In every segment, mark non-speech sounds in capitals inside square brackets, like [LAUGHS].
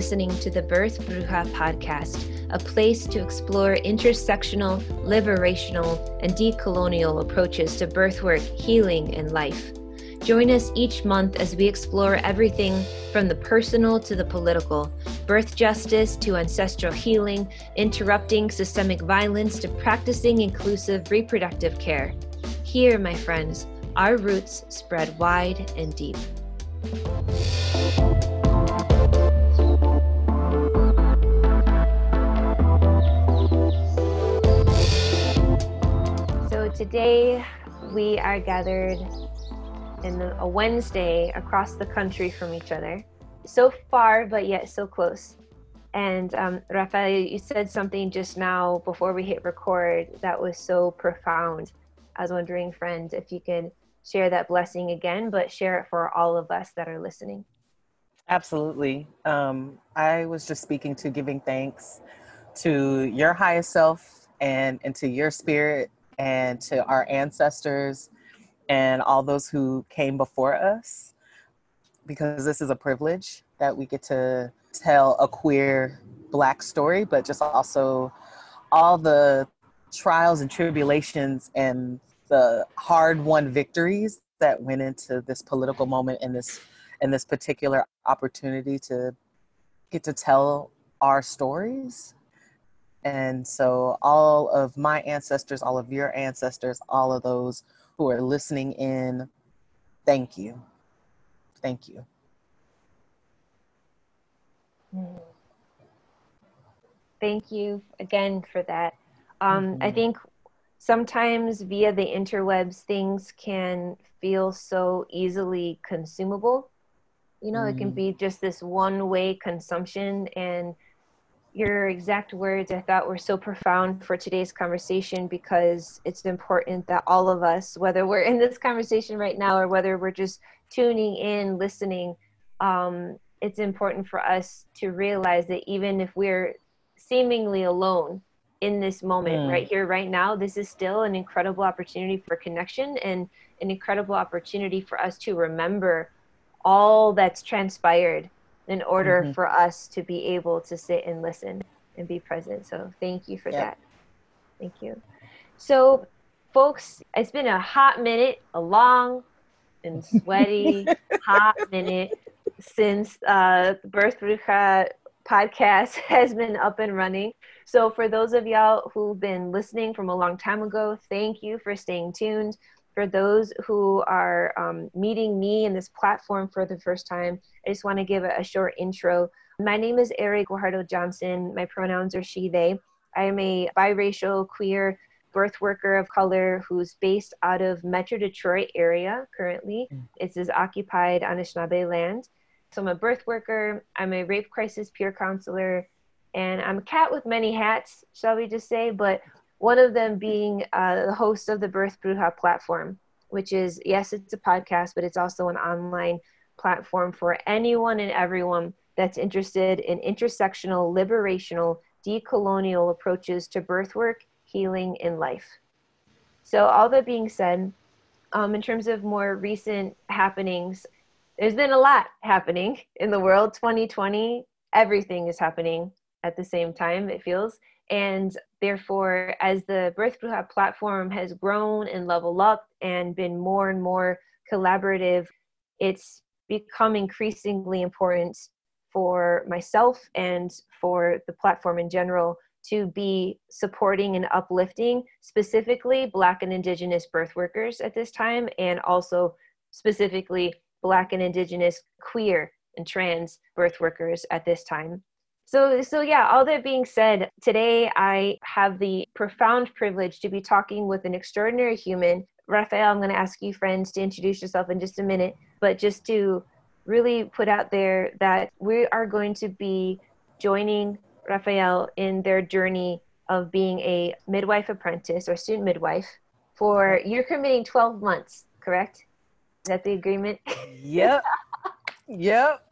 Listening to the Birth Bruja podcast, a place to explore intersectional, liberational, and decolonial approaches to birthwork, healing, and life. Join us each month as we explore everything from the personal to the political, birth justice to ancestral healing, interrupting systemic violence to practicing inclusive reproductive care. Here, my friends, our roots spread wide and deep. Today we are gathered in a Wednesday across the country from each other. So far, but yet so close. And um, Rafael, you said something just now before we hit record that was so profound. I was wondering, friend, if you could share that blessing again, but share it for all of us that are listening. Absolutely. Um, I was just speaking to giving thanks to your highest self and, and to your spirit and to our ancestors and all those who came before us because this is a privilege that we get to tell a queer black story but just also all the trials and tribulations and the hard won victories that went into this political moment and this and this particular opportunity to get to tell our stories and so all of my ancestors all of your ancestors all of those who are listening in, thank you. Thank you. Thank you again for that. Um, mm-hmm. I think sometimes via the interwebs, things can feel so easily consumable. You know, mm. it can mm. be just this one way consumption and your exact words I thought were so profound for today's conversation because it's important that all of us, whether we're in this conversation right now or whether we're just tuning in, listening, um, it's important for us to realize that even if we're seemingly alone in this moment, mm. right here, right now, this is still an incredible opportunity for connection and an incredible opportunity for us to remember all that's transpired in order mm-hmm. for us to be able to sit and listen and be present. So thank you for that. Thank you. So, folks, it's been a hot minute, a long and [LAUGHS] sweaty hot minute since uh, the Birth Bruja podcast [LAUGHS] has been up and running. So, for those of y'all who've been listening from a long time ago, thank you for staying tuned. For those who are um, meeting me in this platform for the first time, I just want to give a, a short intro. My name is Eric Guajardo Johnson. My pronouns are she, they. I am a biracial, queer birth worker of color who's based out of Metro Detroit area currently. Mm. It is occupied Anishinaabe land. So I'm a birth worker, I'm a rape crisis peer counselor, and I'm a cat with many hats, shall we just say, but one of them being uh, the host of the Birth Bruja platform, which is, yes, it's a podcast, but it's also an online platform for anyone and everyone that's interested in intersectional, liberational, decolonial approaches to birth work, healing, and life. So, all that being said, um, in terms of more recent happenings, there's been a lot happening in the world. 2020, everything is happening at the same time, it feels. And therefore, as the Birth Bruja platform has grown and leveled up and been more and more collaborative, it's become increasingly important for myself and for the platform in general to be supporting and uplifting specifically Black and Indigenous birth workers at this time, and also specifically Black and Indigenous queer and trans birth workers at this time. So, so yeah, all that being said, today I have the profound privilege to be talking with an extraordinary human. Rafael, I'm going to ask you, friends, to introduce yourself in just a minute, but just to really put out there that we are going to be joining Rafael in their journey of being a midwife apprentice or student midwife for you're committing 12 months, correct? Is that the agreement? Yep. [LAUGHS] yep.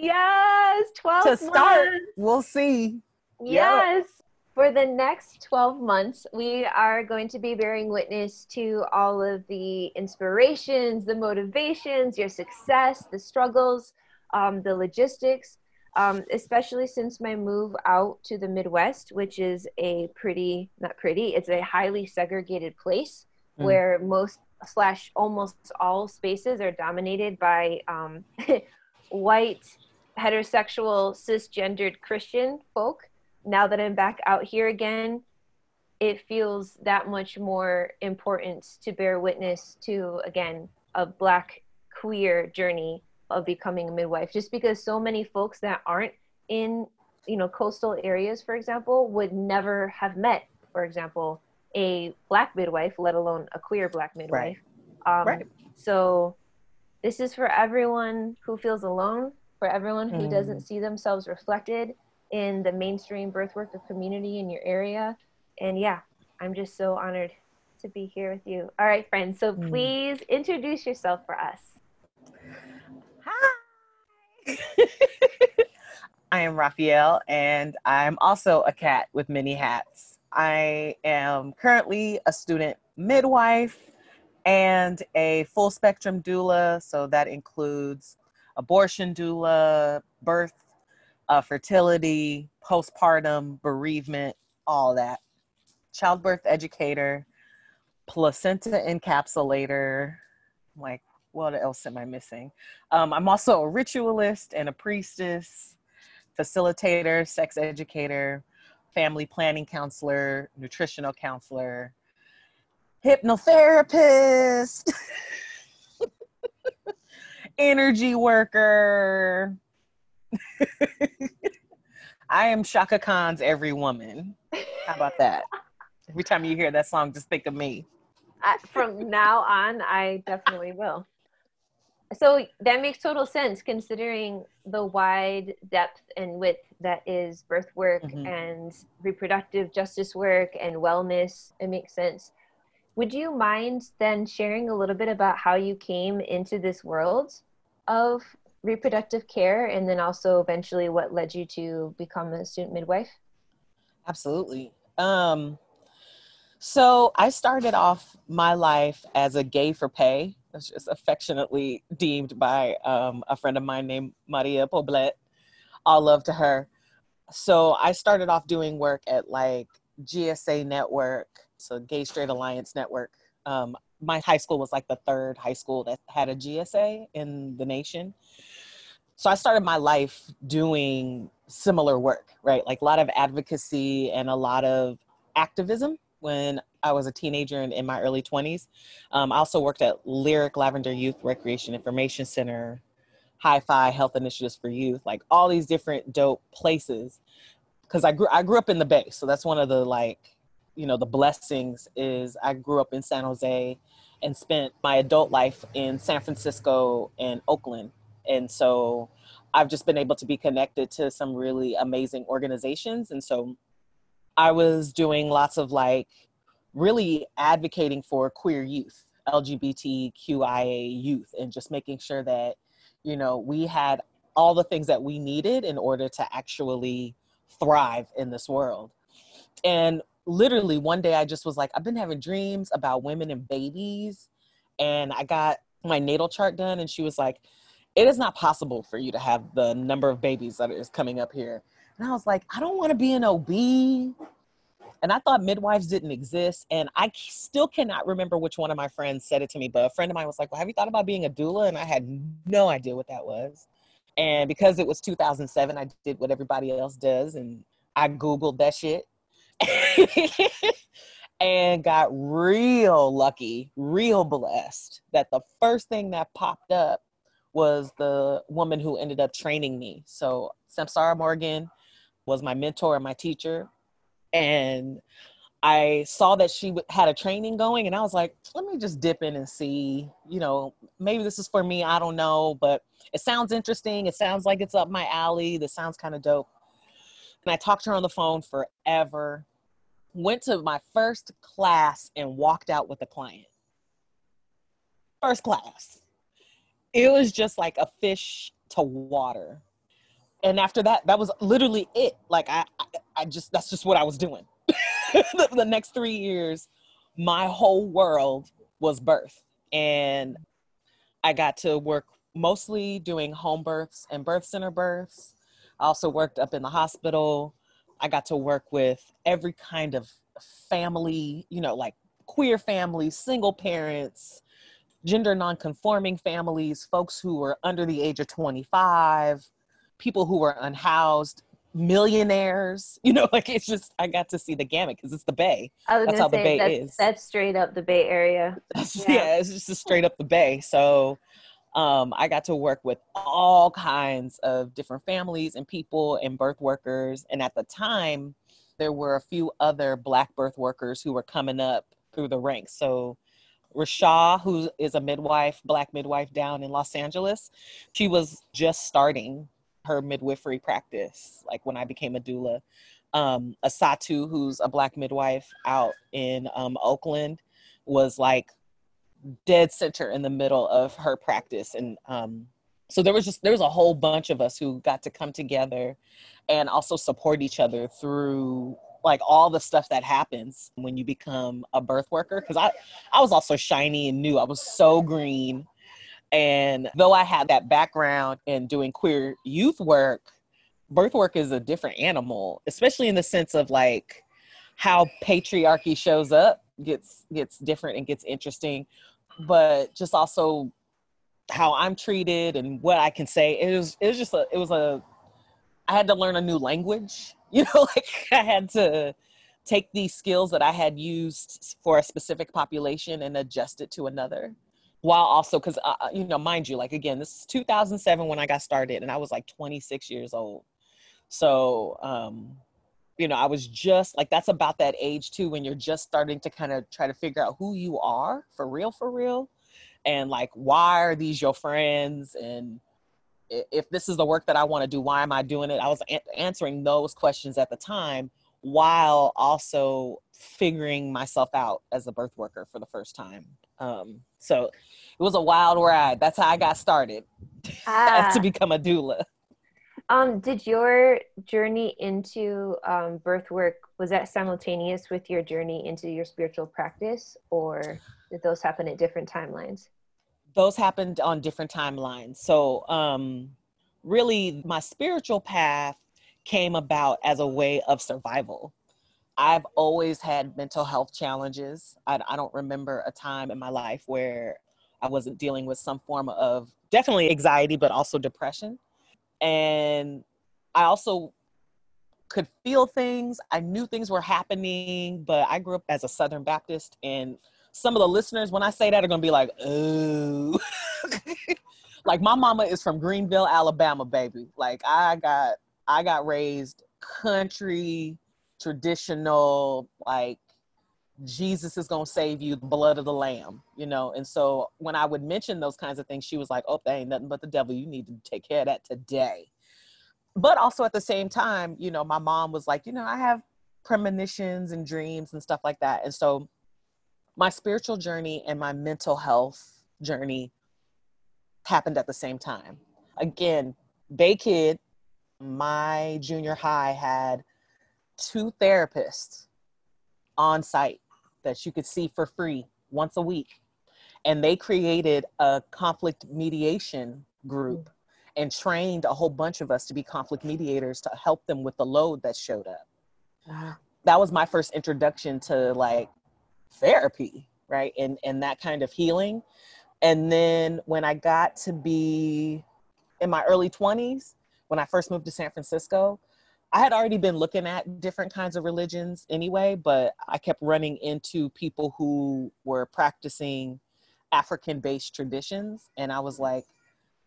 Yes, 12 to start. Months. We'll see. Yes. Yep. For the next 12 months, we are going to be bearing witness to all of the inspirations, the motivations, your success, the struggles, um, the logistics um, especially since my move out to the Midwest, which is a pretty, not pretty, it's a highly segregated place mm. where most slash almost all spaces are dominated by um, [LAUGHS] white, heterosexual, cisgendered Christian folk. Now that I'm back out here again, it feels that much more important to bear witness to, again, a black queer journey of becoming a midwife just because so many folks that aren't in you know coastal areas for example would never have met for example a black midwife let alone a queer black midwife right. Um, right. so this is for everyone who feels alone for everyone who mm. doesn't see themselves reflected in the mainstream birth work of community in your area and yeah i'm just so honored to be here with you all right friends so mm. please introduce yourself for us Hi. [LAUGHS] I am Raphael, and I'm also a cat with many hats. I am currently a student midwife and a full spectrum doula. So that includes abortion doula, birth, uh, fertility, postpartum, bereavement, all that. Childbirth educator, placenta encapsulator, like what else am I missing? Um, I'm also a ritualist and a priestess, facilitator, sex educator, family planning counselor, nutritional counselor, hypnotherapist, energy worker. I am Chaka Khan's every woman. How about that? Every time you hear that song, just think of me. I, from now on, I definitely will so that makes total sense considering the wide depth and width that is birth work mm-hmm. and reproductive justice work and wellness it makes sense would you mind then sharing a little bit about how you came into this world of reproductive care and then also eventually what led you to become a student midwife absolutely um, so i started off my life as a gay for pay that's just affectionately deemed by um, a friend of mine named Maria Poblet. All love to her. So I started off doing work at like GSA Network, so Gay Straight Alliance Network. Um, my high school was like the third high school that had a GSA in the nation. So I started my life doing similar work, right? Like a lot of advocacy and a lot of activism when I was a teenager and in my early 20s. Um, I also worked at Lyric Lavender Youth Recreation Information Center, Hi Fi Health Initiatives for Youth, like all these different dope places. Because I grew I grew up in the Bay, so that's one of the like, you know, the blessings is I grew up in San Jose and spent my adult life in San Francisco and Oakland, and so I've just been able to be connected to some really amazing organizations, and so I was doing lots of like really advocating for queer youth, LGBTQIA youth, and just making sure that, you know, we had all the things that we needed in order to actually thrive in this world. And literally one day I just was like, I've been having dreams about women and babies. And I got my natal chart done, and she was like, It is not possible for you to have the number of babies that is coming up here and I was like, I don't want to be an OB. And I thought midwives didn't exist. And I still cannot remember which one of my friends said it to me, but a friend of mine was like, Well, have you thought about being a doula? And I had no idea what that was. And because it was 2007, I did what everybody else does and I Googled that shit [LAUGHS] and got real lucky, real blessed that the first thing that popped up was the woman who ended up training me. So, Samsarah Morgan was my mentor and my teacher. And I saw that she had a training going, and I was like, let me just dip in and see. You know, maybe this is for me. I don't know, but it sounds interesting. It sounds like it's up my alley. This sounds kind of dope. And I talked to her on the phone forever. Went to my first class and walked out with a client. First class. It was just like a fish to water and after that that was literally it like i i, I just that's just what i was doing [LAUGHS] the, the next three years my whole world was birth and i got to work mostly doing home births and birth center births I also worked up in the hospital. I got to work with every kind of family, you know, like queer families, single parents, gender nonconforming families, folks who were under the age of 25, people who were unhoused, millionaires. [LAUGHS] You know, like it's just I got to see the gamut because it's the Bay. that's how say, the Bay that's, is. That's straight up the Bay Area. [LAUGHS] yeah. yeah, it's just straight up the Bay. So um, I got to work with all kinds of different families and people and birth workers. And at the time, there were a few other Black birth workers who were coming up through the ranks. So Rashaw, who is a midwife, Black midwife down in Los Angeles, she was just starting her midwifery practice, like when I became a doula. Um, Asatu, who's a Black midwife out in um, Oakland, was like dead center in the middle of her practice. And um, so there was just there was a whole bunch of us who got to come together and also support each other through like all the stuff that happens when you become a birth worker. Because i i was also shiny and new. I was so green. And though i had that background in doing queer youth work birth work is a different animal especially in the sense of like how patriarchy shows up gets gets different and gets interesting but just also how I'm treated and what I can say. It was it was just a it was a I had to learn a new language. [LAUGHS] You know, like I had to take these skills that I had used for a specific population and adjust it to another. While also, because uh, uh, you know, mind you, like again, this is 2007 when I got started, and I was like 26 years old. So, um, you know, I was just like that's about that age too when you're just starting to kind of try to figure out who you are for real, for real and like why are these your friends and if this is the work that I want to do, why am I doing it? I was a- answering those questions at the time while also figuring myself out as a birth worker for the first time. Um, so it was a wild ride. That's how I got started [LAUGHS] ah. to become a doula. Um, did your journey into um, birth work was that simultaneous with your journey into your spiritual practice, or did those happen at different timelines? Those happened on different timelines. So, um, really, my spiritual path came about as a way of survival. I've always had mental health challenges. I, I don't remember a time in my life where I wasn't dealing with some form of definitely anxiety, but also depression. And I also could feel things. I knew things were happening, but I grew up as a Southern Baptist and some of the listeners, when I say that, are gonna be like, "Oh," [LAUGHS] like my mama is from Greenville, Alabama, baby. Like I got, I got raised country, traditional, like Jesus is gonna save you, the blood of the lamb, you know. And so when I would mention those kinds of things, she was like, "Oh, that ain't nothing but the devil. You need to take care of that today." But also at the same time, you know, my mom was like, you know, I have premonitions and dreams and stuff like that, and so my spiritual journey and my mental health journey happened at the same time. Again, Bay Kid, my junior high had two therapists on site that you could see for free once a week. And they created a conflict mediation group and trained a whole bunch of us to be conflict mediators to help them with the load that showed up. Wow. That was my first introduction to like therapy, right? And and that kind of healing. And then when I got to be in my early 20s, when I first moved to San Francisco, I had already been looking at different kinds of religions anyway, but I kept running into people who were practicing African based traditions. And I was like,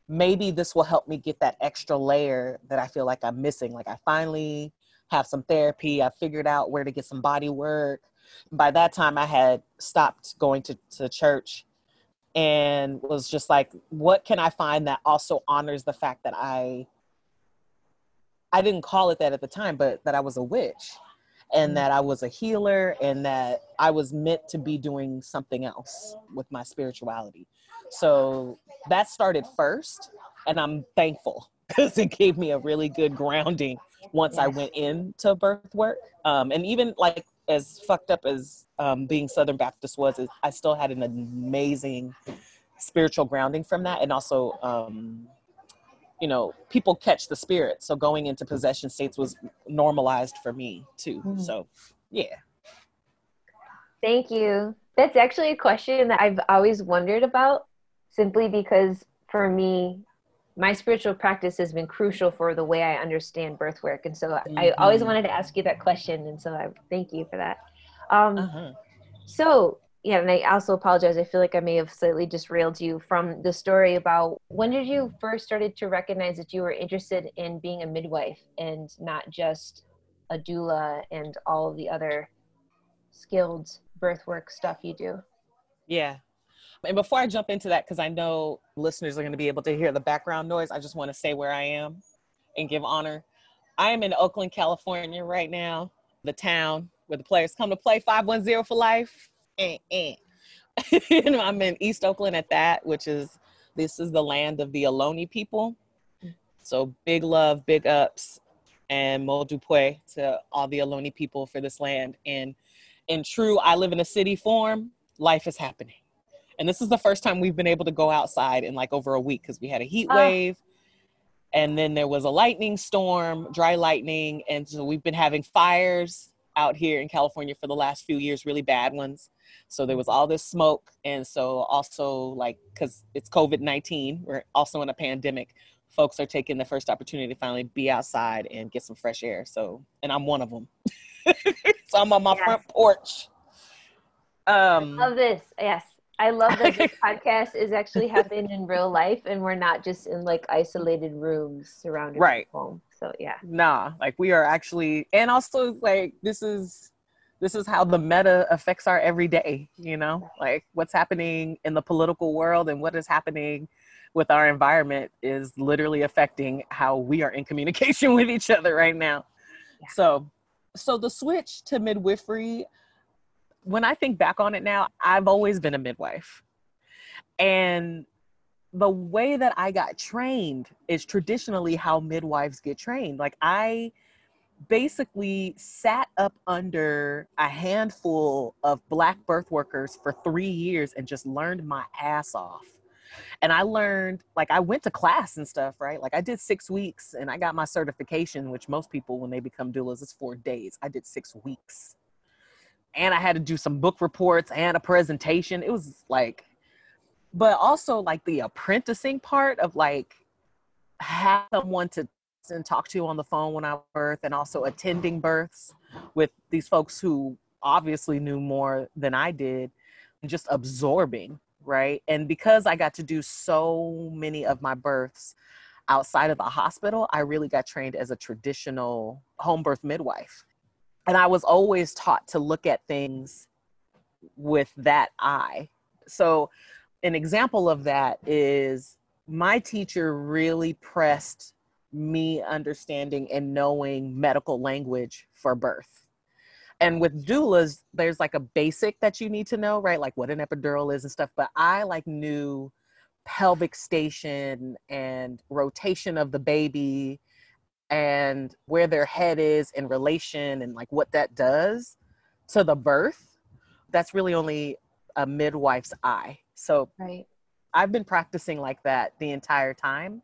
maybe this will help me get that extra layer that I feel like I'm missing. Like I finally have some therapy, I figured out where to get some body work, by that time I had stopped going to, to church and was just like, what can I find that also honors the fact that I I didn't call it that at the time, but that I was a witch and mm. that I was a healer and that I was meant to be doing something else with my spirituality. So that started first, and I'm thankful [LAUGHS] because it gave me a really good grounding once I went into birth work. Um, and even like as fucked up as um, being Southern Baptist was, I still had an amazing spiritual grounding from that, and also, um, you know, people catch the spirit. So going into possession states was normalized for me too. Mm-hmm. So, yeah. Thank you. That's actually a question that I've always wondered about simply because for me, my spiritual practice has been crucial for the way I understand birth work. And so mm-hmm. I always wanted to ask you that question. And so I thank you for that. Um, uh-huh. So, yeah, and I also apologize. I feel like I may have slightly disrailed you from the story about when did you first started to recognize that you were interested in being a midwife and not just a doula and all the other skilled birth work stuff you do? Yeah. And before I jump into that, because I know listeners are going to be able to hear the background noise, I just want to say where I am and give honor. I am in Oakland, California right now, the town where the players come to play 510 for life. Eh, eh. [LAUGHS] I'm in East Oakland at that, which is this is the land of the Ohlone people. So big love, big ups, and Mo Dupe to all the Ohlone people for this land. And in true I live in a city form, life is happening. And this is the first time we've been able to go outside in like over a week because we had a heat ah. wave. And then there was a lightning storm, dry lightning. And so we've been having fires out here in California for the last few years, really bad ones. So there was all this smoke. And so also like, cause it's COVID-19, we're also in a pandemic. Folks are taking the first opportunity to finally be outside and get some fresh air. So, and I'm one of them. [LAUGHS] so I'm on my yes. front porch. Um, I love this. Yes. I love that this [LAUGHS] podcast is actually happening in real life and we're not just in like isolated rooms surrounded right. by home. So yeah. Nah, like we are actually and also like this is this is how the meta affects our everyday, you know? Like what's happening in the political world and what is happening with our environment is literally affecting how we are in communication [LAUGHS] with each other right now. Yeah. So so the switch to midwifery when I think back on it now, I've always been a midwife. And the way that I got trained is traditionally how midwives get trained. Like I basically sat up under a handful of black birth workers for three years and just learned my ass off. And I learned, like, I went to class and stuff, right? Like, I did six weeks and I got my certification, which most people, when they become doulas, is four days. I did six weeks and I had to do some book reports and a presentation. It was like, but also like the apprenticing part of like have someone to and talk to you on the phone when I birth and also attending births with these folks who obviously knew more than I did and just absorbing, right? And because I got to do so many of my births outside of the hospital, I really got trained as a traditional home birth midwife and I was always taught to look at things with that eye. So, an example of that is my teacher really pressed me understanding and knowing medical language for birth. And with doulas, there's like a basic that you need to know, right? Like what an epidural is and stuff. But I like knew pelvic station and rotation of the baby and where their head is in relation and like what that does to the birth that's really only a midwife's eye so right. i've been practicing like that the entire time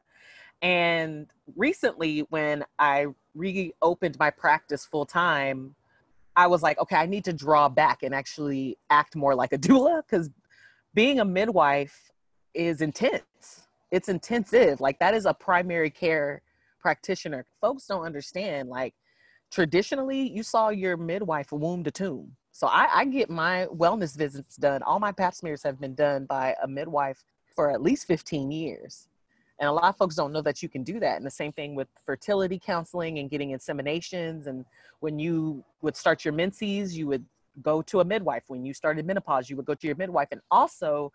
and recently when i reopened my practice full time i was like okay i need to draw back and actually act more like a [LAUGHS] doula because being a midwife is intense it's intensive like that is a primary care practitioner, folks don't understand. Like traditionally, you saw your midwife womb to tomb. So I, I get my wellness visits done. All my pap smears have been done by a midwife for at least 15 years. And a lot of folks don't know that you can do that. And the same thing with fertility counseling and getting inseminations. And when you would start your menses, you would go to a midwife. When you started menopause, you would go to your midwife. And also,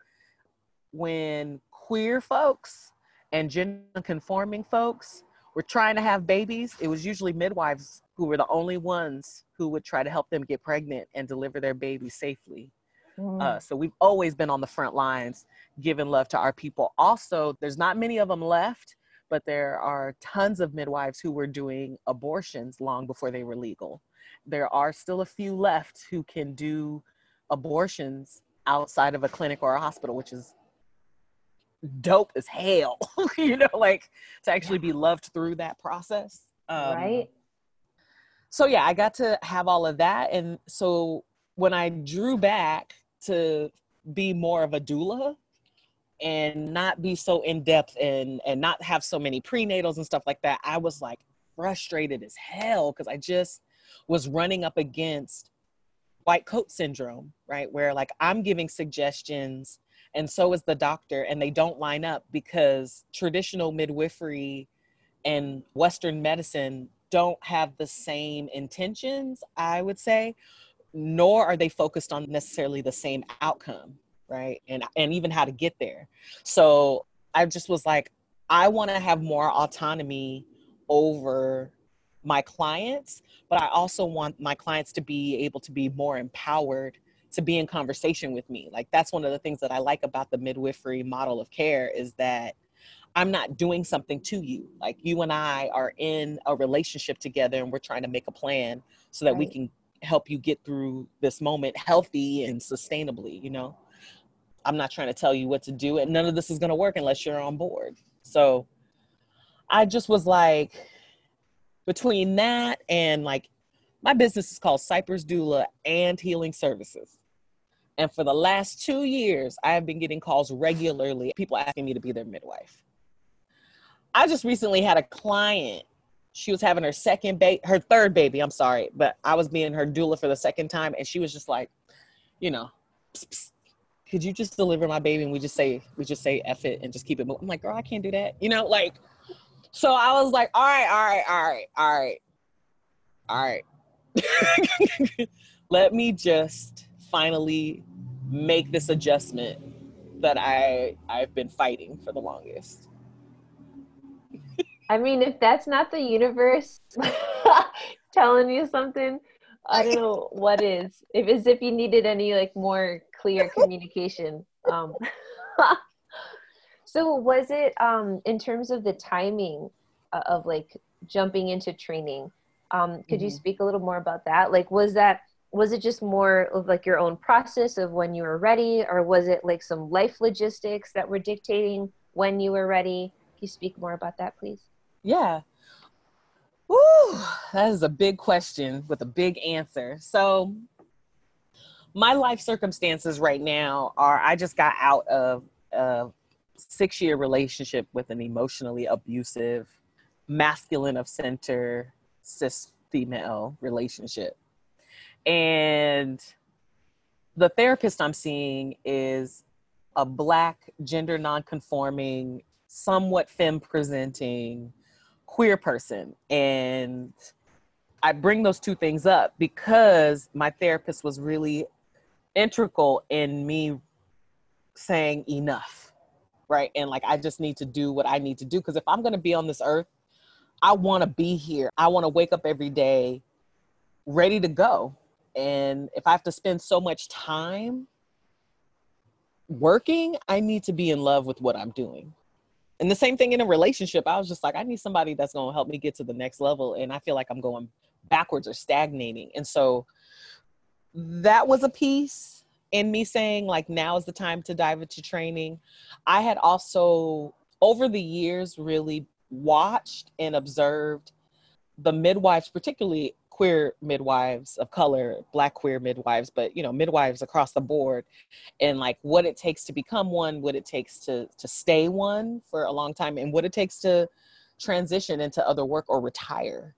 when queer folks and gender conforming folks were trying to have babies, it was usually midwives who were the only ones who would try to help them get pregnant and deliver their baby safely. Mm. Uh, so we've always been on the front lines giving love to our people. Also, there's not many of them left, but there are tons of midwives who were doing abortions long before they were legal. There are still a few left who can do abortions outside of a clinic or a hospital, which is dope as hell, [LAUGHS] you know, like to actually be loved through that process. Um, right. So yeah, I got to have all of that. And so when I drew back to be more of a doula and not be so in depth and and not have so many prenatals and stuff like that, I was like frustrated as hell because I just was running up against white coat syndrome, right? Where like I'm giving suggestions and so is the doctor and they don't line up because traditional midwifery and western medicine don't have the same intentions i would say nor are they focused on necessarily the same outcome right and and even how to get there so i just was like i want to have more autonomy over my clients but i also want my clients to be able to be more empowered to be in conversation with me. Like that's one of the things that I like about the midwifery model of care is that I'm not doing something to you. Like you and I are in a relationship together and we're trying to make a plan so that right. we can help you get through this moment healthy and sustainably, you know. I'm not trying to tell you what to do and none of this is going to work unless you're on board. So I just was like between that and like my business is called Cypress Doula and Healing Services. And for the last two years, I have been getting calls regularly, people asking me to be their midwife. I just recently had a client. She was having her second baby, her third baby, I'm sorry, but I was being her doula for the second time. And she was just like, you know, psst, psst, could you just deliver my baby and we just say, we just say F it and just keep it moving? I'm like, girl, I can't do that. You know, like, so I was like, all right, all right, all right, all right, all right. [LAUGHS] Let me just finally make this adjustment that I I've been fighting for the longest. I mean, if that's not the universe [LAUGHS] telling you something, I don't know what is. If as if you needed any like more clear [LAUGHS] communication. Um, [LAUGHS] so was it um, in terms of the timing of like jumping into training? Um, could mm-hmm. you speak a little more about that? Like, was that was it just more of like your own process of when you were ready or was it like some life logistics that were dictating when you were ready can you speak more about that please yeah. Woo, that is a big question with a big answer. So my life circumstances right now are i just got out of a six year relationship with an emotionally abusive masculine of center cis female relationship. And the therapist I'm seeing is a black, gender nonconforming, somewhat femme presenting queer person. And I bring those two things up because my therapist was really integral in me saying enough, right? And like, I just need to do what I need to do. Because if I'm going to be on this earth, I want to be here. I want to wake up every day ready to go and if I have to spend so much time working, I need to be in love with what I'm doing. And the same thing in a relationship, I was just like, I need somebody that's going to help me get to the next level. And I feel like I'm going backwards or stagnating. And so that was a piece in me saying, like, now is the time to dive into training. I had also, over the years, really watched and observed the midwives, particularly queer midwives of color, black queer midwives, but you know, midwives across the board and like what it takes to become one, what it takes to to stay one for a long time and what it takes to transition into other work or retire.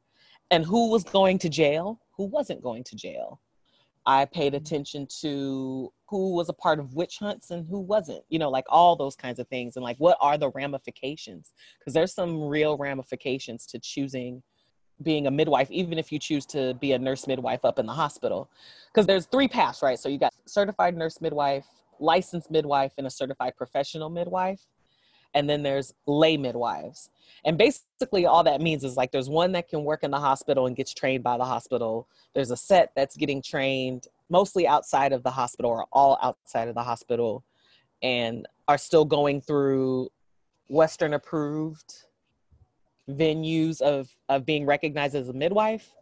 And who was going to jail, who wasn't going to jail. I paid mm-hmm. attention to who was a part of witch hunts and who wasn't, you know, like all those kinds of things. And like, what are the ramifications? Because there's some real ramifications to choosing being a midwife, even if you choose to be a nurse midwife up in the hospital. Because there's three paths, right? So you got certified nurse midwife, licensed midwife, and a certified professional midwife. And then there's lay midwives. And basically, all that means is like there's one that can work in the hospital and gets trained by the hospital. There's a set that's getting trained mostly outside of the hospital or all outside of the hospital and are still going through Western approved venues of of being recognized as a midwife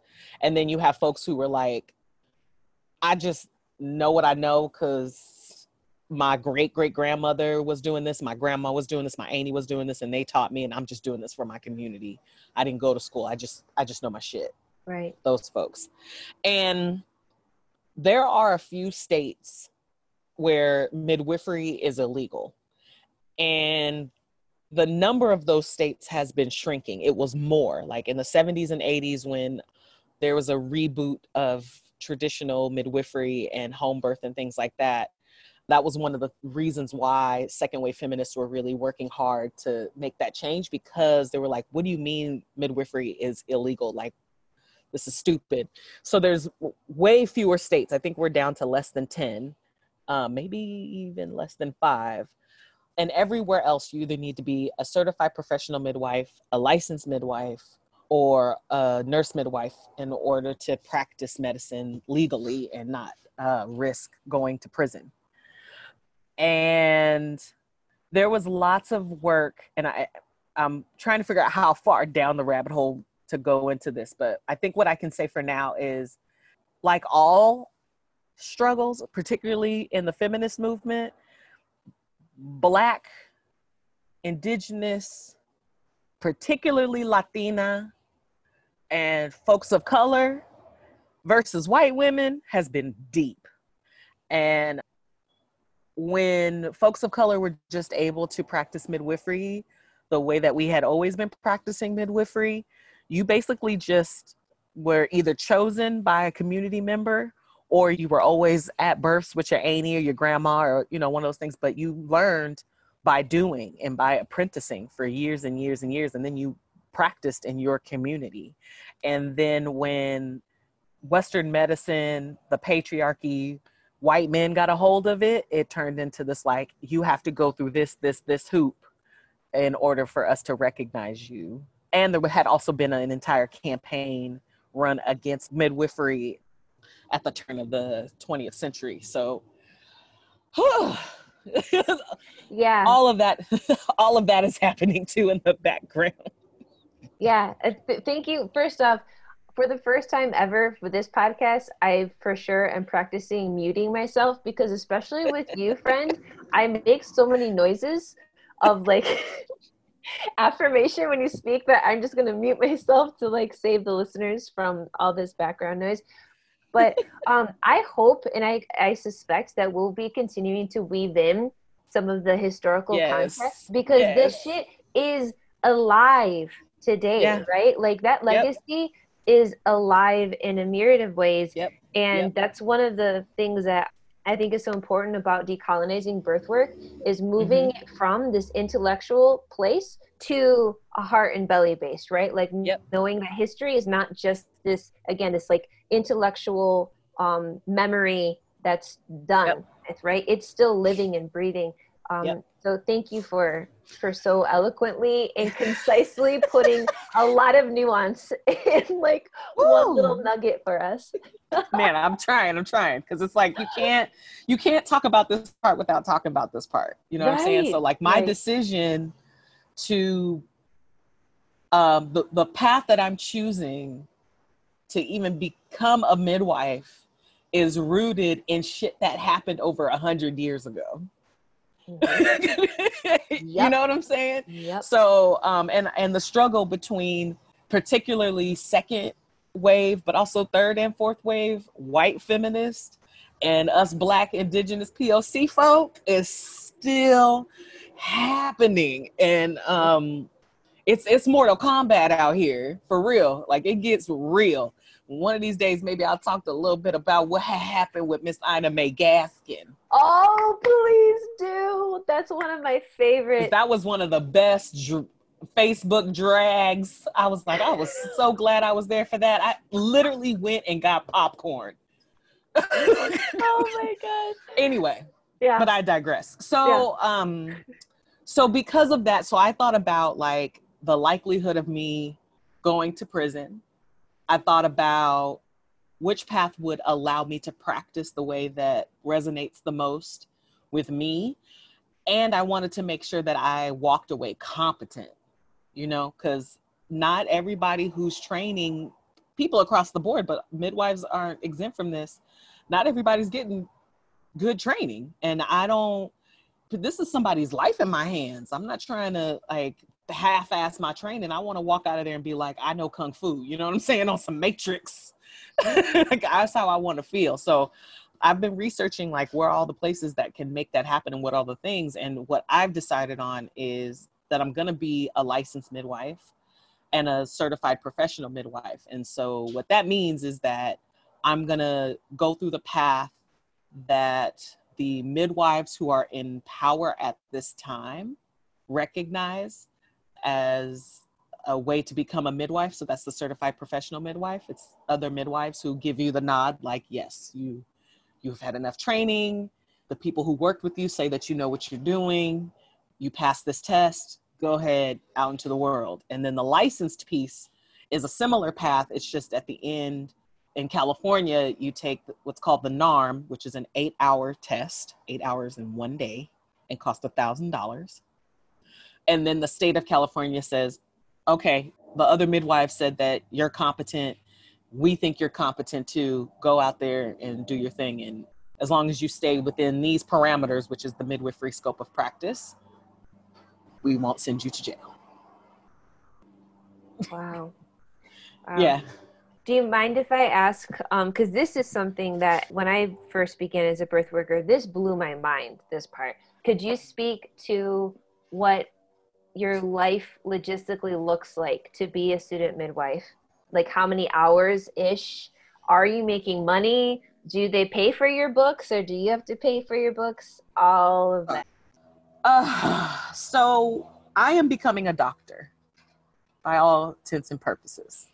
and then you have folks who were like i just know what i know because my great great grandmother was doing this, my grandma was doing this, my auntie was doing this, and they taught me, and I'm just doing this for my community. I didn't go to school. I just I just know my shit. Right. Those folks, and there are a few states where midwifery is illegal, and the number of those states has been shrinking. It was more like in the 70s and 80s when there was a reboot of traditional midwifery and home birth and things like that. That was one of the reasons why second wave feminists were really working hard to make that change because they were like, what do you mean midwifery is illegal? Like, this is stupid. So there's way fewer states. I think we're down to less than 10, uh, maybe even less than five and everywhere else you either need to be a certified professional midwife a licensed midwife or a nurse midwife in order to practice medicine legally and not uh, risk going to prison. And there was lots of work and i i'm trying to figure out how far down the rabbit hole to go into this but i think what i can say for now is like all struggles particularly in the feminist movement Black, Indigenous, particularly Latina, and folks of color versus white women has been deep. And when folks of color were just able to practice midwifery the way that we had always been practicing midwifery, you basically just were either chosen by a community member or you were always at births with your auntie or your grandma or you know one of those things but you learned by doing and by apprenticing for years and years and years and then you practiced in your community. And then when western medicine the patriarchy white men got a hold of it it turned into this like you have to go through this this this hoop in order for us to recognize you. And there had also been an entire campaign run against midwifery at the turn of the 20th century. So, [LAUGHS] yeah, all of that, [LAUGHS] all of that is happening too in the background. Yeah, thank you. First off, for the first time ever for this podcast, I for sure am practicing muting myself because, especially with you, [LAUGHS] friend, I make so many noises of like affirmation when you speak that I'm just gonna mute myself to like save the listeners from all this background noise. But um, I hope and I, I suspect that we'll be continuing to weave in some of the historical yes. context because yes. this shit is alive today, yeah. right? Like that legacy yep. is alive in a myriad of ways. Yep. And yep. that's one of the things that I think is so important about decolonizing birth work is moving mm-hmm. from this intellectual place to a heart and belly based, right? Like yep. knowing that history is not just this, again, this like intellectual um, memory that's done yep. with, right? It's still living and breathing. Um, yep. So thank you for for so eloquently and concisely putting a lot of nuance [LAUGHS] in like Woo! one little nugget for us. Man, I'm trying. I'm trying because it's like you can't you can't talk about this part without talking about this part. You know right. what I'm saying? So like my right. decision to um, the the path that I'm choosing to even become a midwife is rooted in shit that happened over a hundred years ago. [LAUGHS] Yep. You know what I'm saying? Yep. So, um, and and the struggle between particularly second wave, but also third and fourth wave white feminists and us black indigenous POC folk is still happening. And um, it's it's Mortal Kombat out here for real. Like it gets real. One of these days, maybe I'll talk a little bit about what happened with Miss Ina May Gaskin. Oh, please do. That's one of my favorite. That was one of the best dr- Facebook drags. I was like, I was so glad I was there for that. I literally went and got popcorn. [LAUGHS] oh my god. Anyway, yeah. But I digress. So, yeah. um, so because of that, so I thought about like the likelihood of me going to prison I thought about which path would allow me to practice the way that resonates the most with me. And I wanted to make sure that I walked away competent, you know, because not everybody who's training people across the board, but midwives aren't exempt from this. Not everybody's getting good training. And I don't, this is somebody's life in my hands. I'm not trying to like half-ass my training. I want to walk out of there and be like, I know kung fu. You know what I'm saying? On some matrix. [LAUGHS] like, that's how I want to feel. So I've been researching like where all the places that can make that happen and what all the things. And what I've decided on is that I'm to be a licensed midwife and a certified professional midwife. And so what that means is that I'm to go through the path that the midwives who are in power at this time recognize as a way to become a midwife. So that's the certified professional midwife. It's other midwives who give you the nod, like, yes, you you've had enough training. The people who worked with you say that you know what you're doing. You pass this test. Go ahead out into the world. And then the licensed piece is a similar path. It's just at the end in California, you take what's called the NARM, which is an eight hour test, eight hours in one day, and cost a thousand dollars. And then the state of California says, okay, the other midwife said that you're competent. We think you're competent to go out there and do your thing. And as long as you stay within these parameters, which is the midwifery scope of practice, we won't send you to jail. Wow. [LAUGHS] Um, yeah. Do you mind if I ask? Because um, this is something that when I first began as a birth worker, this blew my mind, this part. Could you speak to what your life logistically looks like to be a student midwife? Like how many hours ish? Are you making money? Do they pay for your books or do you have to pay for your books? All of that. Uh, [SIGHS] so I am becoming a doctor by all intents and purposes.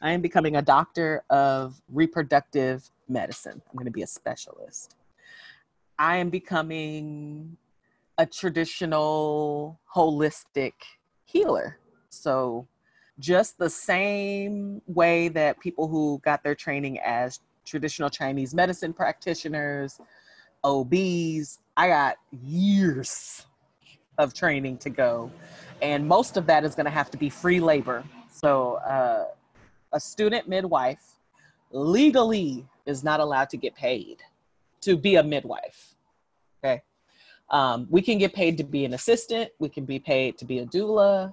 I am becoming a doctor of reproductive medicine. I'm going to be a specialist. I am becoming a traditional holistic healer. So, just the same way that people who got their training as traditional Chinese medicine practitioners, OBs, I got years of training to go. And most of that is going to have to be free labor. So, uh, a student midwife legally is not allowed to get paid to be a midwife. Um, we can get paid to be an assistant, we can be paid to be a doula,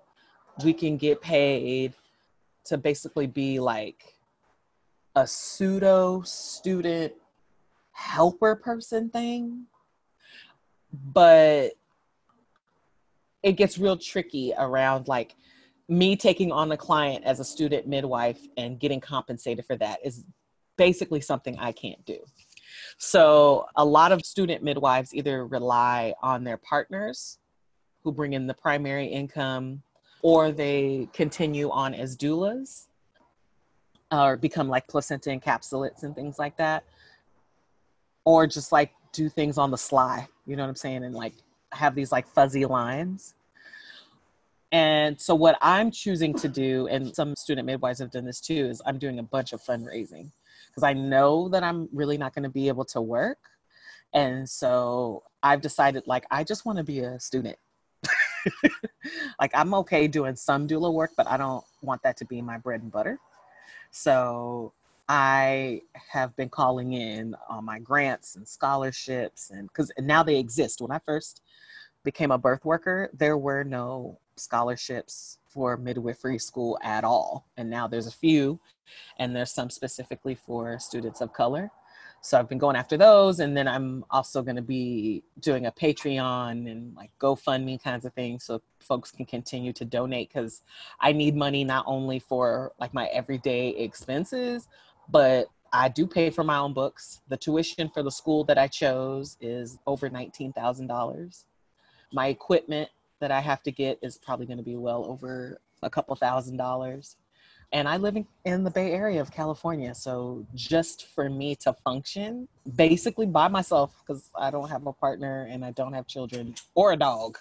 we can get paid to basically be like a pseudo student helper person thing. But it gets real tricky around like me taking on a client as a student midwife and getting compensated for that is basically something I can't do. So, a lot of student midwives either rely on their partners who bring in the primary income or they continue on as doulas or become like placenta encapsulators and things like that or just like do things on the sly you know what i'm saying and like have these like fuzzy lines. And so, what I'm choosing to do, and some student midwives have done this too, is I'm doing a bunch of fundraising because I know that I'm really not going to be able to work. And so, I've decided like, I just want to be a student. [LAUGHS] like, I'm okay doing some doula work, but I don't want that to be my bread and butter. So, I have been calling in on my grants and scholarships, and because now they exist. When I first became a birth worker, there were no scholarships for midwifery school at all. And now there's a few, and there's some specifically for students of color. So I've been going after those. And then I'm also going to be doing a Patreon and like GoFundMe kinds of things so folks can continue to donate because I need money not only for like my everyday expenses, but I do pay for my own books. The tuition for the school that I chose is over $19,000. My equipment that I have to get is probably going to be well over a couple thousand dollars. And I live in, in the Bay Area of California. So just for me to function basically by myself, because I don't have a partner and I don't have children or a dog,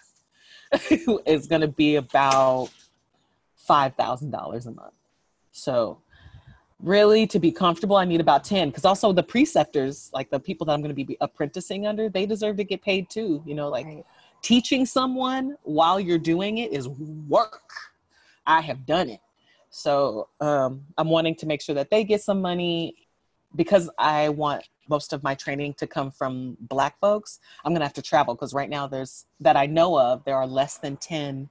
[LAUGHS] is going to be about $5,000 a month. So really to be comfortable i need about 10 because also the preceptors like the people that i'm going to be apprenticing under they deserve to get paid too you know like right teaching someone while you're doing it is work. I have done it. So um, I'm wanting to make sure that they get some money because I want most of my training to come from black folks i'm going to have to travel because right now there's that i know of there are less than 10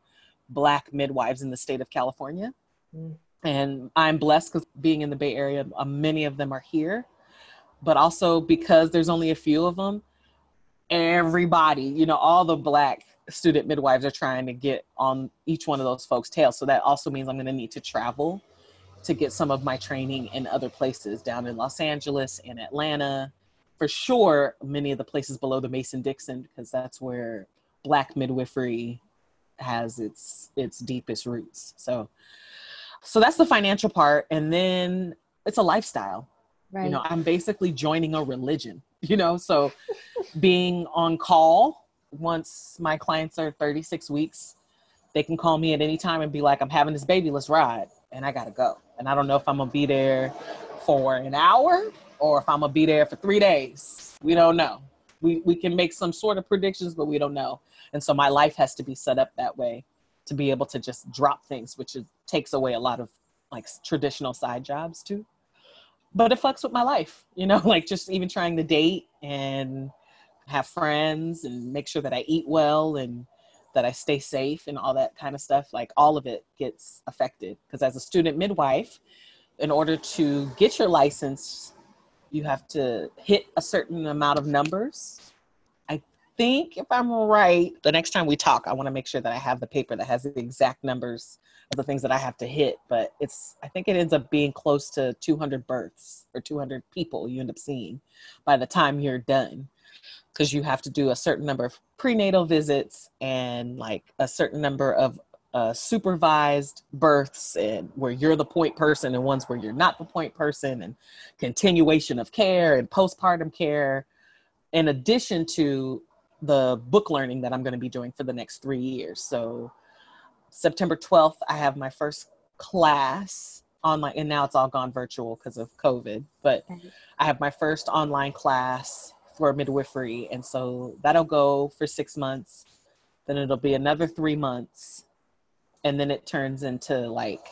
black midwives in the state of california mm. and i'm blessed because being in the bay area uh, many of them are here but also because there's only a few of them everybody you know all the black student midwives are trying to get on each one of those folks tails so that also means i'm going to need to travel to get some of my training in other places down in Los Angeles and Atlanta. For sure, many of the places below the Mason Dixon, because that's where Black midwifery has its its deepest roots. So, so that's the financial part, and then it's a lifestyle. Right. You know, I'm basically joining a religion. [LAUGHS] You know, so being on call once my clients are 36 weeks, they can call me at any time and be like, "I'm having this baby, let's ride," and I gotta go and I don't know if I'm gonna be there for an hour or if I'm gonna be there for three days. We don't know. We we can make some sort of predictions, but we don't know. And so my life has to be set up that way to be able to just drop things, which is, takes away a lot of like traditional side jobs too. But it fucks with my life, you know, [LAUGHS] like just even trying to date and have friends and make sure that I eat well and that I stay safe and all that kind of stuff, like all of it gets affected. Because as a student midwife, in order to get your license, you have to hit a certain amount of numbers. I think, if I'm right, the next time we talk, I want to make sure that I have the paper that has the exact numbers of the things that I have to hit. But it's, I think it ends up being close to 200 births or 200 people you end up seeing by the time you're done because you have to do a certain number of prenatal visits and like a certain number of uh, supervised births and where you're the point person and ones where you're not the point person and continuation of care and postpartum care in addition to the book learning that i'm going to be doing for the next three years so september 12th i have my first class online and now it's all gone virtual because of covid but i have my first online class for midwifery. And so that'll go for six months. Then it'll be another three months. And then it turns into like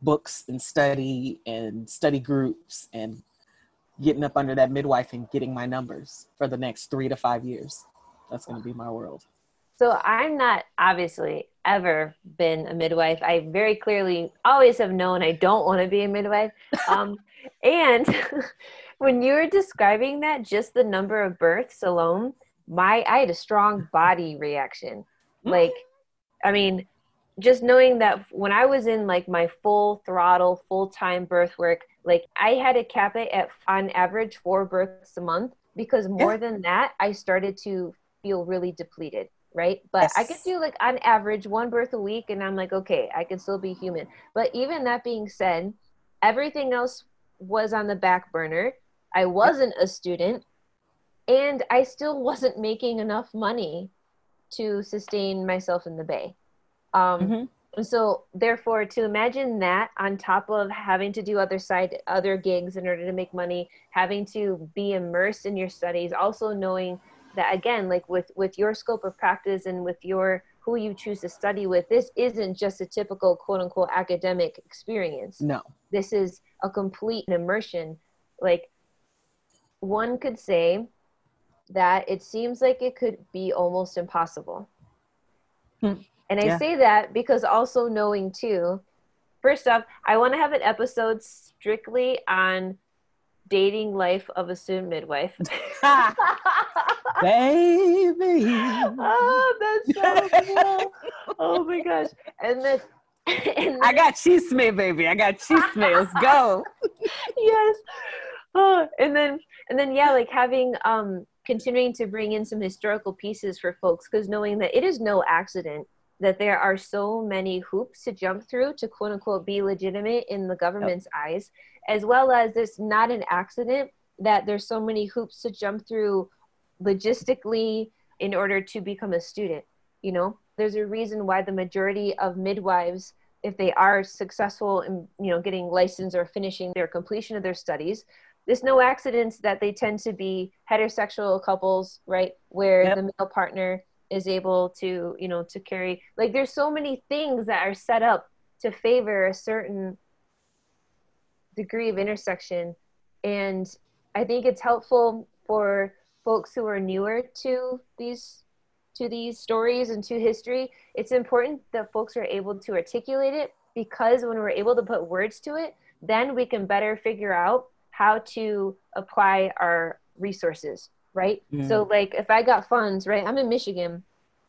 books and study and study groups and getting up under that midwife and getting my numbers for the next three to five years. That's going to be my world. So I'm not obviously ever been a midwife. I very clearly always have known I don't want to be a midwife. Um, [LAUGHS] and [LAUGHS] when you were describing that, just the number of births alone, my I had a strong body reaction. Like, I mean, just knowing that when I was in like my full throttle, full time birth work, like I had to cap it at on average four births a month because more yeah. than that, I started to feel really depleted. Right. But yes. I could do like on average one birth a week and I'm like, okay, I can still be human. But even that being said, everything else was on the back burner. I wasn't a student and I still [LAUGHS] wasn't making enough money to sustain myself in the Bay. Um, mm-hmm. So therefore, to imagine that on top of having to do other side, other gigs in order to make money, having to be immersed in your studies, also knowing that again, like with with your scope of practice and with your who you choose to study with, this isn't just a typical quote unquote academic experience. No, this is a complete immersion. Like one could say that it seems like it could be almost impossible. Hmm. And I yeah. say that because also knowing too, first off, I want to have an episode strictly on dating life of a soon midwife. [LAUGHS] Baby. oh, that's so cool. oh my gosh. And then, [LAUGHS] and I got chisme, baby. I got chisme. Let's go. [LAUGHS] yes. Oh, and then and then yeah like having um continuing to bring in some historical pieces for folks because knowing that it is no accident that there are so many hoops to jump through to quote unquote be legitimate in the government's yep. eyes as well as it's not an accident that there's so many hoops to jump through logistically in order to become a student you know there's a reason why the majority of midwives if they are successful in you know getting licensed or finishing their completion of their studies there's no accidents that they tend to be heterosexual couples, right? Where yep. the male partner is able to, you know, to carry like there's so many things that are set up to favor a certain degree of intersection and I think it's helpful for folks who are newer to these to these stories and to history. It's important that folks are able to articulate it because when we're able to put words to it, then we can better figure out how to apply our resources, right? Mm. So like if I got funds, right? I'm in Michigan.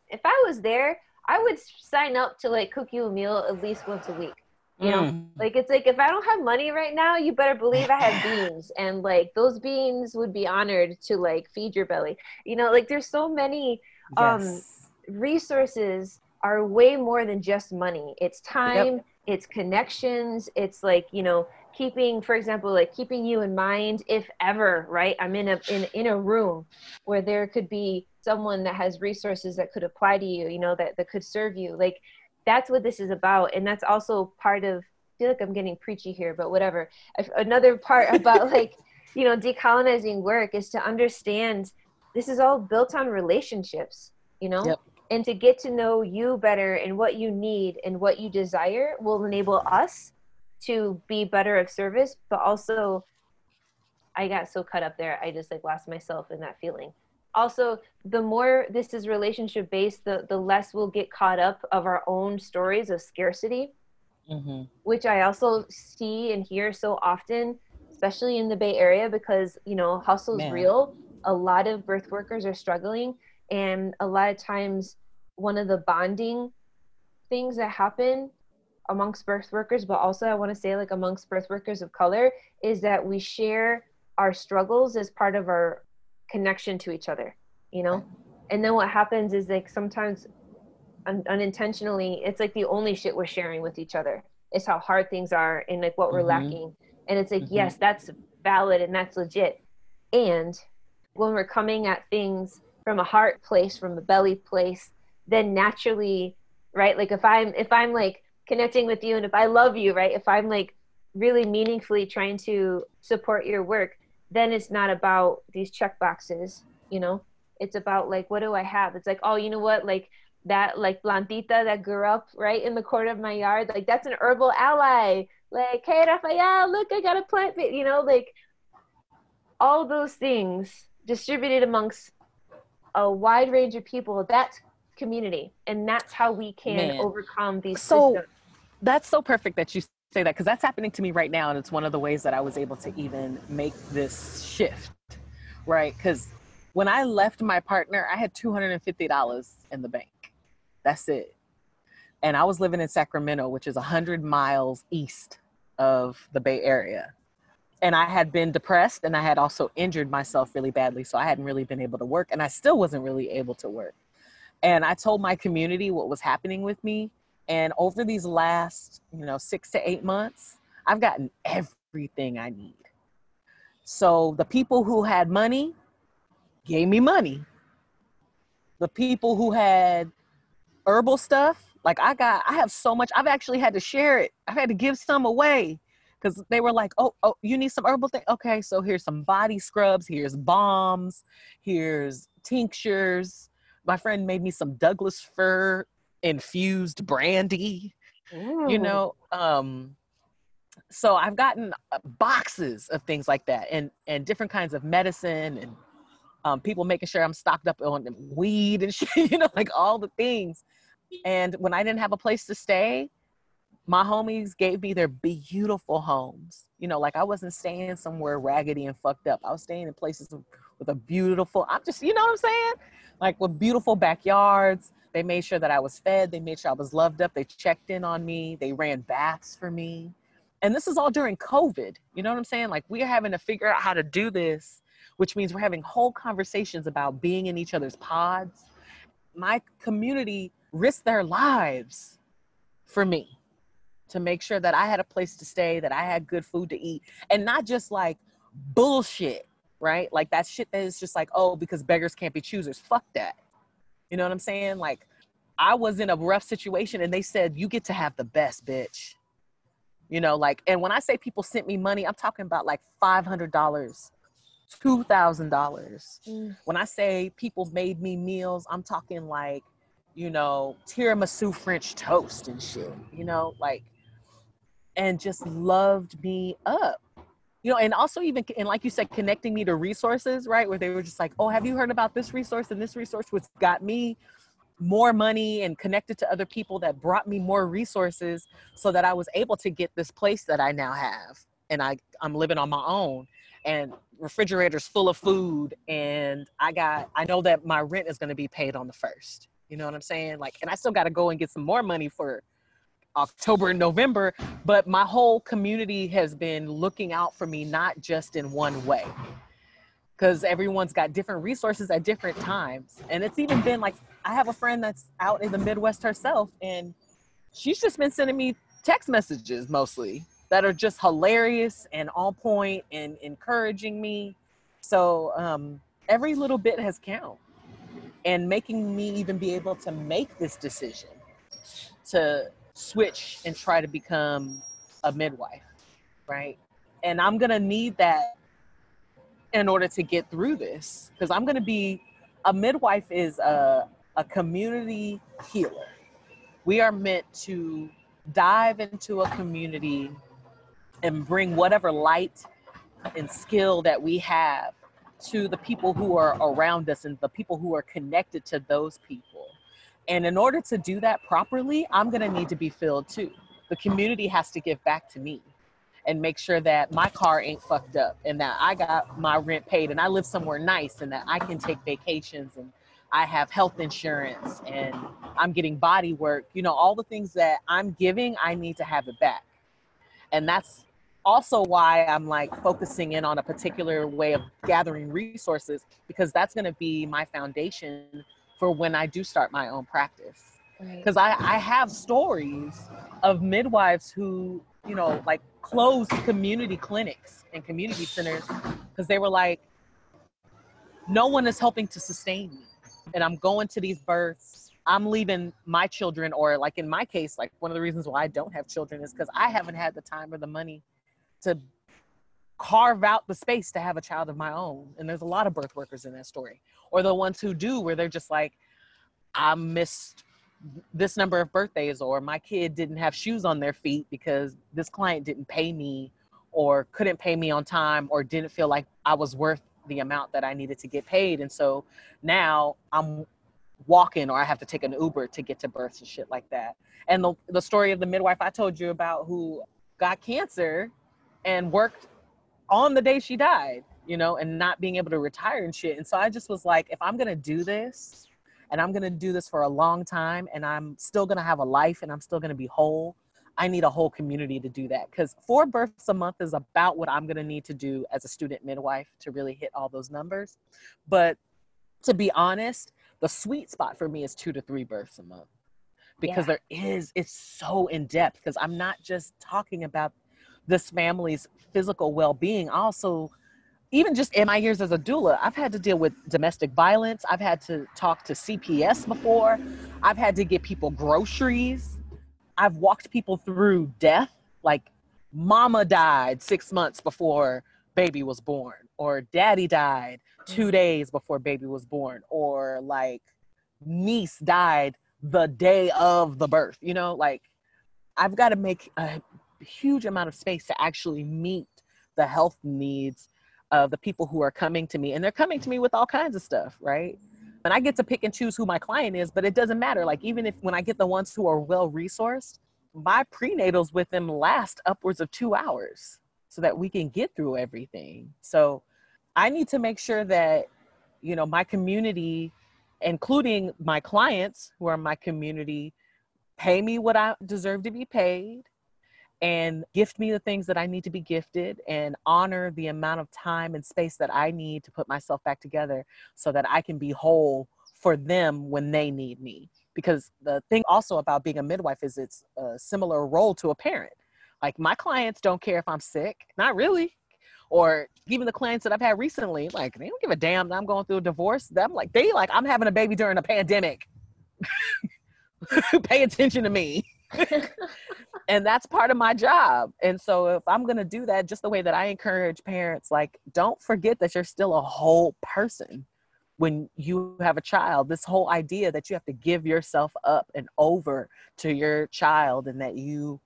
If I was there, I would sign up to like cook you a meal at least once a week. You know, mm. like it's like if I don't have money right now, you better believe I have [LAUGHS] beans, and like those beans would be honored to like feed your belly. You know, like there's so many um resources are way more than just money. It's time, yep. it's connections, it's like, you know, keeping for example like keeping you in mind if ever right i'm in a in, in a room where there could be someone that has resources that could apply to you you know that, that could serve you like that's what this is about. And that's also part of I feel like i'm getting preachy here but whatever. Another part [LAUGHS] about like you know decolonizing work is to understand this is all built on relationships you know? Yep. and to get to know you better and what you need and what you desire will enable us to be better of service. But also i got so cut up there i just like lost myself in that feeling also the more this is relationship based the the less we'll get caught up of our own stories of scarcity mm-hmm. which i also see and hear so often especially in the bay area because you know hustle's Man. real a lot of birth workers are struggling and a lot of times one of the bonding things that happen amongst birth workers, but also I want to say like amongst birth workers of color is that we share our struggles as part of our connection to each other, you know? And then what happens is like sometimes un- unintentionally, it's like the only shit we're sharing with each other is how hard things are and like what we're mm-hmm. lacking. And it's like, mm-hmm. yes, that's valid and that's legit. And when we're coming at things from a heart place, from a belly place, then naturally, right? Like if I'm if I'm like connecting with you and if i love you right if i'm like really meaningfully trying to support your work then it's not about these check boxes you know? It's about like what do i have? It's like oh you know what? Like that like plantita that grew up right in the corner of my yard like that's an herbal ally. Like hey rafael look i got a plant you know? Like all those things distributed amongst a wide range of people that's community and that's how we can Man. overcome these so systems. that's so perfect that you say that because that's happening to me right now. And it's one of the ways that I was able to even make this shift, right? Because when I left my partner, I had $250 in the bank. That's it. And I was living in Sacramento, which is 100 miles east of the Bay Area. And I had been depressed and I had also injured myself really badly. So I hadn't really been able to work and I still wasn't really able to work. And I told my community what was happening with me. And over these last, you know, six to eight months, I've gotten everything I need. So the people who had money gave me money. The people who had herbal stuff, like I got, I have so much. I've actually had to share it. I've had to give some away because they were like, "Oh, oh, you need some herbal thing? Okay, so here's some body scrubs. Here's balms. Here's tinctures. My friend made me some Douglas fir infused brandy Ooh. you know um so i've gotten uh, boxes of things like that and and different kinds of medicine and um, people making sure i'm stocked up on weed and [LAUGHS] shit you know like all the things and when i didn't have a place to stay my homies gave me their beautiful homes you know like i wasn't staying somewhere raggedy and fucked up i was staying in places with a beautiful i'm just you know what i'm saying like with beautiful backyards they made sure that I was fed. They made sure I was loved up. They checked in on me. They ran baths for me. And this is all during COVID. You know what I'm saying? Like we're having to figure out how to do this, which means we're having whole conversations about being in each other's pods. My community risked their lives for me to make sure that I had a place to stay, that I had good food to eat, and not just like bullshit, right? Like that shit that is just like, oh, because beggars can't be choosers. Fuck that. You know what I'm saying? Like I was in a rough situation and they said, you get to have the best bitch. You know, like, and when I say people sent me money, I'm talking about like $500, $2,000. Mm. When I say people made me meals, I'm talking like, you know, tiramisu French toast and shit, you know, like, and just loved me up. you know, and also even and like you said, connecting me to resources, right? Where they were just like, oh, have you heard about this resource and this resource, which got me more money and connected to other people that brought me more resources so that I was able to get this place that I now have. And I, I'm living on my own and refrigerators full of food. And I got, I know that my rent is going to be paid on the first. You know what I'm saying? Like, and I still got to go and get some more money for October and November, but my whole community has been looking out for me, not just in one way. Because everyone's got different resources at different times. And it's even been like, I have a friend that's out in the Midwest herself, and she's just been sending me text messages mostly that are just hilarious and on point and encouraging me. So um, every little bit has count and making me even be able to make this decision to switch and try to become a midwife, right? And I'm gonna need that in order to get through this because I'm gonna be a midwife is a, a community healer. We are meant to dive into a community and bring whatever light and skill that we have to the people who are around us and the people who are connected to those people and in order to do that properly, I'm going to need to be filled too. The community has to give back to me and make sure that my car ain't fucked up and that I got my rent paid and I live somewhere nice and that I can take vacations and I have health insurance and I'm getting body work. You know, all the things that I'm giving, I need to have it back. And that's also why I'm like focusing in on a particular way of gathering resources because that's going to be my foundation for when I do start my own practice. Because right. I, I have stories of midwives who, you know, like closed community clinics and community centers because they were like, no one is helping to sustain me. And I'm going to these births. I'm leaving my children, or like in my case, like one of the reasons why I don't have children is because I haven't had the time or the money to carve out the space to have a child of my own. And there's a lot of birth workers in that story or the ones who do where they're just like i missed this number of birthdays or my kid didn't have shoes on their feet because this client didn't pay me or couldn't pay me on time or didn't feel like i was worth the amount that i needed to get paid. And so now i'm walking or i have to take an uber to get to births and shit like that. And the, the story of the midwife i told you about who got cancer and worked on the day she died you know, and not being able to retire and shit. And so I just was like, if I'm gonna do this and I'm gonna do this for a long time and I'm still gonna have a life and I'm still gonna be whole, I need a whole community to do that. Because four births a month is about what I'm gonna need to do as a student midwife to really hit all those numbers. But to be honest, the sweet spot for me is two to three births a month because yeah. there is it's so in depth because i'm not just talking about this family's physical well-being also even just in my years as a doula, I've had to deal with domestic violence. I've had to talk to CPS before. I've had to get people groceries. I've walked people through death, like mama died six months before baby was born, or daddy died two mm-hmm. days before baby was born, or like niece died the day of the birth. You know, like I've got to make a huge amount of space to actually meet the health needs of the people who are coming to me and they're coming to me with all kinds of stuff right? And i get to pick and choose who my client is but it doesn't matter. Like even if when i get the ones who are well resourced my prenatals with them last upwards of two hours so that we can get through everything. So i need to make sure that you know my community including my clients who are my community pay me what i deserve to be paid and gift me the things that I need to be gifted and honor the amount of time and space that I need to put myself back together so that I can be whole for them when they need me. Because the thing also about being a midwife is it's a similar role to a parent. Like my clients don't care if I'm sick, not really. Or even the clients that I've had recently, like they don't give a damn that I'm going through a divorce. I'm like they like I'm having a baby during a pandemic. [LAUGHS] Pay attention to me. [LAUGHS] and that's part of my job. And so if I'm going to do that just the way that I encourage parents like don't forget that you're still a whole person when you have a child. This whole idea that you have to give yourself up and over to your child and that you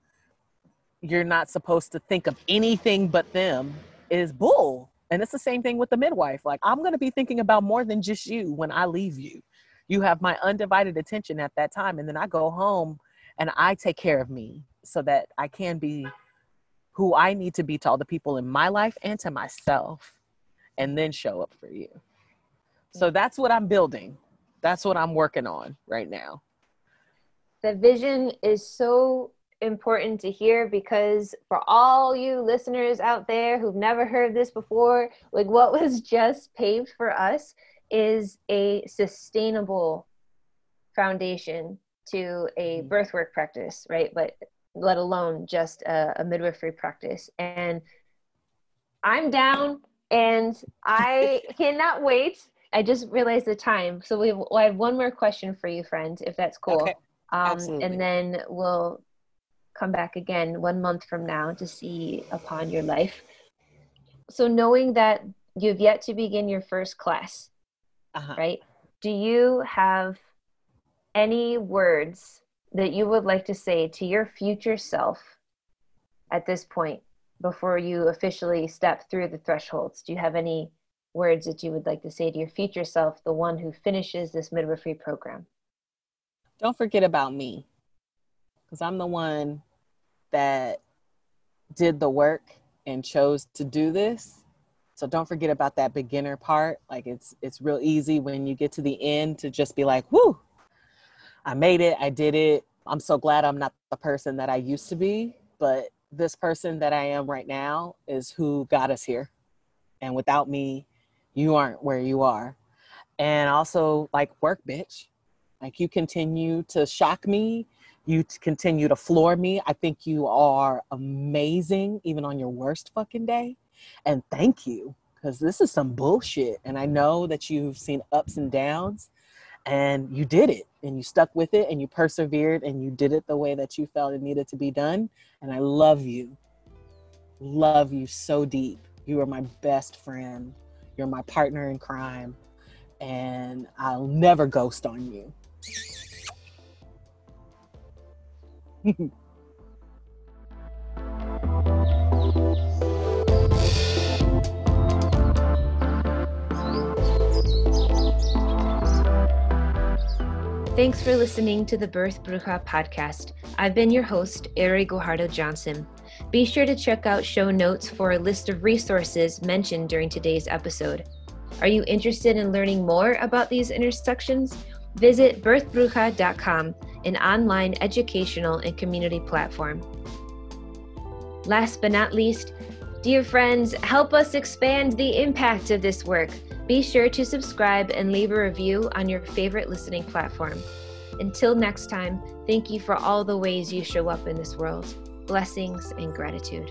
you're not supposed to think of anything but them is bull. And it's the same thing with the midwife. Like, I'm going to be thinking about more than just you when I leave you. You have my undivided attention at that time. And then I go home and I take care of me so that I can be who I need to be to all the people in my life and to myself, and then show up for you. So that's what I'm building. That's what I'm working on right now. The vision is so important to hear because for all you listeners out there who've never heard this before, like what was [LAUGHS] just paved for us is a sustainable foundation to a mm-hmm. birth work practice, right? But let alone just a, a midwifery practice. And I'm down and I [LAUGHS] cannot wait. I just realized the time. So we have, I have one more question for you, friend, if that's cool. Okay. Um, and then we'll come back again one month from now to see upon your life. So, knowing that you've yet to begin your first class, uh-huh. right? Do you have any words that you would like to say to your future self at this point before you officially step through the thresholds? Do you have any words that you would like to say to your future self, the one who finishes this midwifery program? Don't forget about me because I'm the one that did the work and chose to do this. So don't forget about that beginner part. Like it's it's real easy when you get to the end to just be like, "Whoo, I made it. I did it. I'm so glad I'm not the person that I used to be, but this person that I am right now is who got us here. And without me, you aren't where you are. And also like work, bitch. Like you continue to shock me you continue to floor me. I think you are amazing, even on your worst fucking day. And thank you, because this is some bullshit. And I know that you've seen ups and downs, and you did it, and you stuck with it, and you persevered, and you did it the way that you felt it needed to be done. And I love you. Love you so deep. You are my best friend. You're my partner in crime. And I'll never ghost on you. [LAUGHS] Thanks for listening to the Birth Bruja podcast. I've been your host, Eri Guajardo Johnson. Be sure to check out show notes for a list of resources mentioned during today's episode. Are you interested in learning more about these intersections? Visit birthbruja.com an online educational and community platform. Last but not least, dear friends, help us expand the impact of this work. Be sure to subscribe and leave a review on your favorite listening platform. Until next time, thank you for all the ways you show up in this world. Blessings and gratitude.